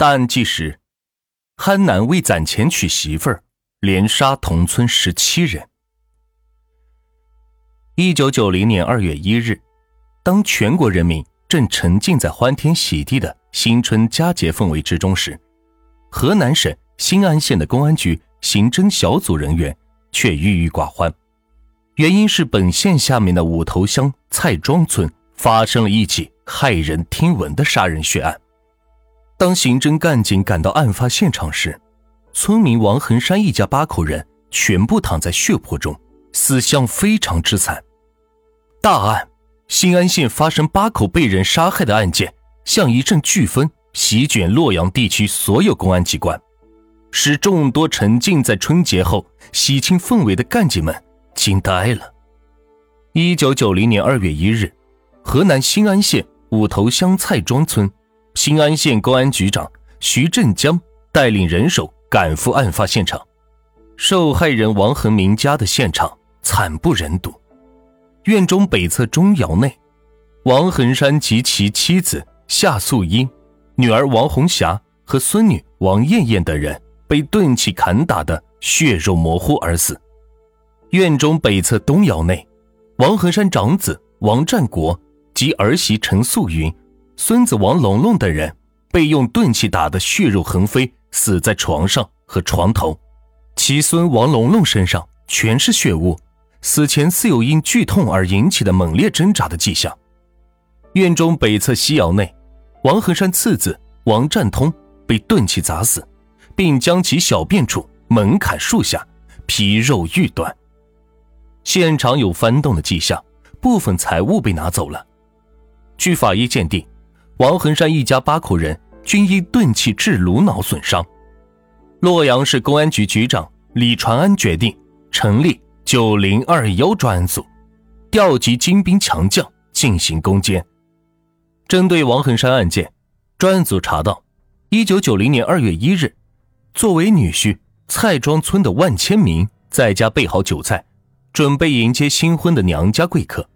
大案纪实：憨男为攒钱娶媳妇儿，连杀同村十七人。一九九零年二月一日，当全国人民正沉浸在欢天喜地的新春佳节氛围之中时，河南省新安县的公安局刑侦小组人员却郁郁寡欢。原因是本县下面的五头乡蔡庄村发生了一起骇人听闻的杀人血案。当刑侦干警赶到案发现场时，村民王恒山一家八口人全部躺在血泊中，死相非常之惨。大案，新安县发生八口被人杀害的案件，像一阵飓风席卷洛阳地区所有公安机关，使众多沉浸在春节后喜庆氛围的干警们惊呆了。一九九零年二月一日，河南新安县五头乡蔡庄村。新安县公安局长徐振江带领人手赶赴案发现场，受害人王恒明家的现场惨不忍睹。院中北侧钟窑内，王恒山及其妻子夏素英、女儿王红霞和孙女王艳艳等人被钝器砍打的血肉模糊而死。院中北侧东窑内，王恒山长子王占国及儿媳陈素云。孙子王龙龙等人被用钝器打得血肉横飞，死在床上和床头。其孙王龙龙身上全是血污，死前似有因剧痛而引起的猛烈挣扎的迹象。院中北侧西窑内，王恒山次子王占通被钝器砸死，并将其小便处猛砍数下，皮肉欲断。现场有翻动的迹象，部分财物被拿走了。据法医鉴定。王恒山一家八口人均因钝器致颅脑损伤。洛阳市公安局局长李传安决定成立“九零二幺”专案组，调集精兵强将进行攻坚。针对王恒山案件，专案组查到，一九九零年二月一日，作为女婿蔡庄村的万千民在家备好酒菜，准备迎接新婚的娘家贵客。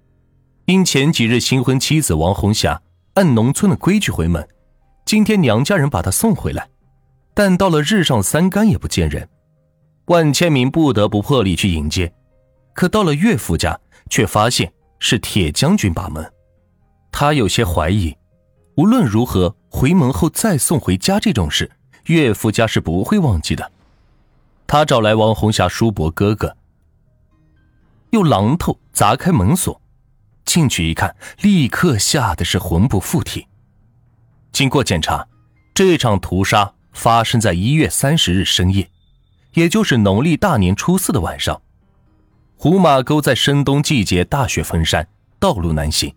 因前几日新婚妻子王红霞。按农村的规矩回门，今天娘家人把他送回来，但到了日上三竿也不见人，万千明不得不破例去迎接，可到了岳父家，却发现是铁将军把门，他有些怀疑，无论如何回门后再送回家这种事，岳父家是不会忘记的。他找来王红霞叔伯哥哥，用榔头砸开门锁。进去一看，立刻吓得是魂不附体。经过检查，这场屠杀发生在一月三十日深夜，也就是农历大年初四的晚上。胡马沟在深冬季节大雪封山，道路难行，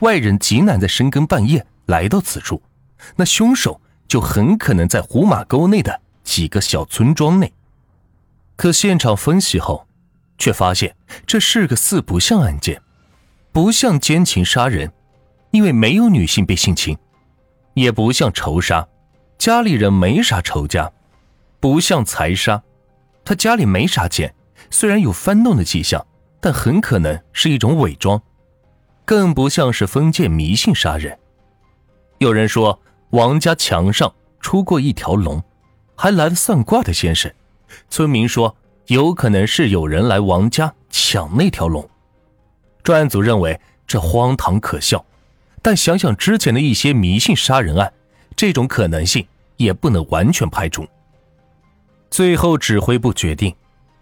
外人极难在深更半夜来到此处。那凶手就很可能在胡马沟内的几个小村庄内。可现场分析后，却发现这是个四不像案件。不像奸情杀人，因为没有女性被性侵；也不像仇杀，家里人没啥仇家；不像财杀，他家里没啥钱，虽然有翻动的迹象，但很可能是一种伪装；更不像是封建迷信杀人。有人说王家墙上出过一条龙，还来了算卦的先生。村民说有可能是有人来王家抢那条龙。专案组认为这荒唐可笑，但想想之前的一些迷信杀人案，这种可能性也不能完全排除。最后，指挥部决定，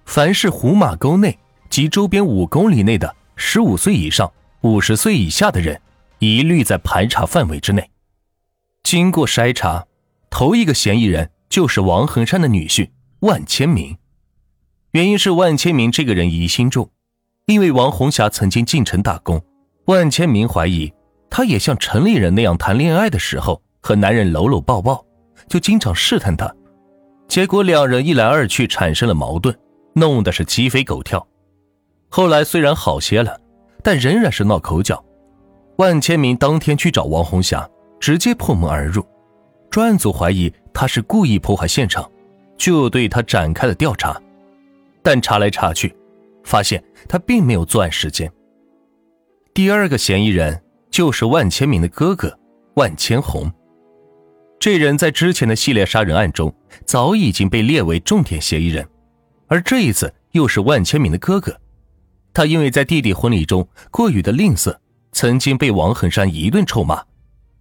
凡是胡马沟内及周边五公里内的十五岁以上、五十岁以下的人，一律在排查范围之内。经过筛查，头一个嫌疑人就是王恒山的女婿万千明，原因是万千明这个人疑心重。因为王红霞曾经进城打工，万千明怀疑她也像城里人那样谈恋爱的时候和男人搂搂抱抱，就经常试探她。结果两人一来二去产生了矛盾，弄得是鸡飞狗跳。后来虽然好些了，但仍然是闹口角。万千明当天去找王红霞，直接破门而入。专案组怀疑他是故意破坏现场，就对他展开了调查，但查来查去。发现他并没有作案时间。第二个嫌疑人就是万千明的哥哥万千红。这人在之前的系列杀人案中早已经被列为重点嫌疑人，而这一次又是万千明的哥哥。他因为在弟弟婚礼中过于的吝啬，曾经被王恒山一顿臭骂，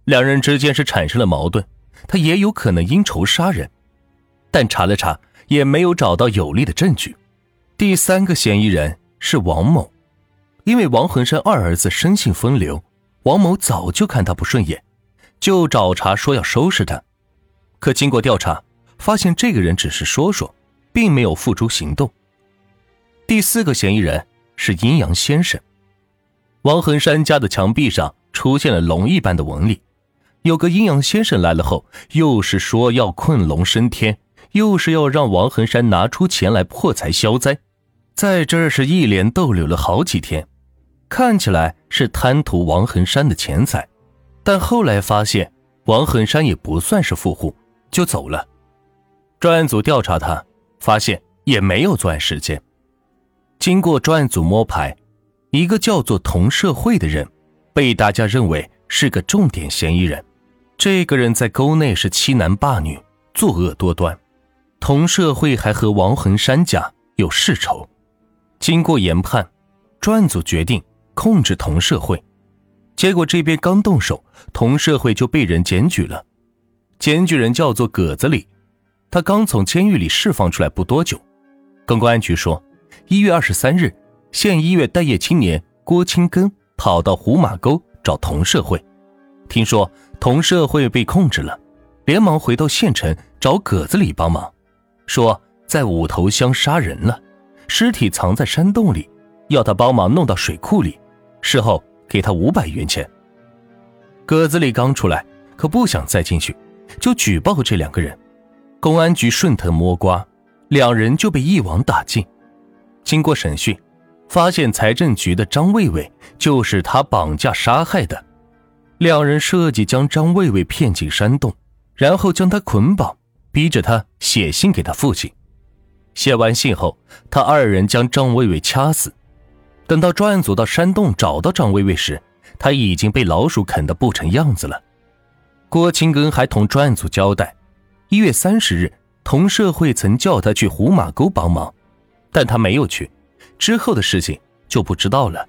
两人之间是产生了矛盾。他也有可能因仇杀人，但查了查也没有找到有力的证据。第三个嫌疑人是王某，因为王恒山二儿子生性风流，王某早就看他不顺眼，就找茬说要收拾他。可经过调查，发现这个人只是说说，并没有付诸行动。第四个嫌疑人是阴阳先生，王恒山家的墙壁上出现了龙一般的纹理。有个阴阳先生来了后，又是说要困龙升天，又是要让王恒山拿出钱来破财消灾，在这儿是一连逗留了好几天，看起来是贪图王恒山的钱财，但后来发现王恒山也不算是富户，就走了。专案组调查他，发现也没有作案时间。经过专案组摸排，一个叫做童社会的人，被大家认为是个重点嫌疑人。这个人在沟内是欺男霸女，作恶多端，同社会还和王恒山家有世仇。经过研判，专案组决定控制同社会。结果这边刚动手，同社会就被人检举了。检举人叫做葛子里，他刚从监狱里释放出来不多久。跟公安局说，一月二十三日，县医院待业青年郭清根跑到胡马沟找同社会。听说同社会被控制了，连忙回到县城找葛子里帮忙，说在五头乡杀人了，尸体藏在山洞里，要他帮忙弄到水库里，事后给他五百元钱。葛子里刚出来，可不想再进去，就举报这两个人。公安局顺藤摸瓜，两人就被一网打尽。经过审讯，发现财政局的张卫卫就是他绑架杀害的。两人设计将张卫卫骗进山洞，然后将他捆绑，逼着他写信给他父亲。写完信后，他二人将张薇薇掐死。等到专案组到山洞找到张薇薇时，他已经被老鼠啃得不成样子了。郭清根还同专案组交代，一月三十日，同社会曾叫他去胡马沟帮忙，但他没有去，之后的事情就不知道了。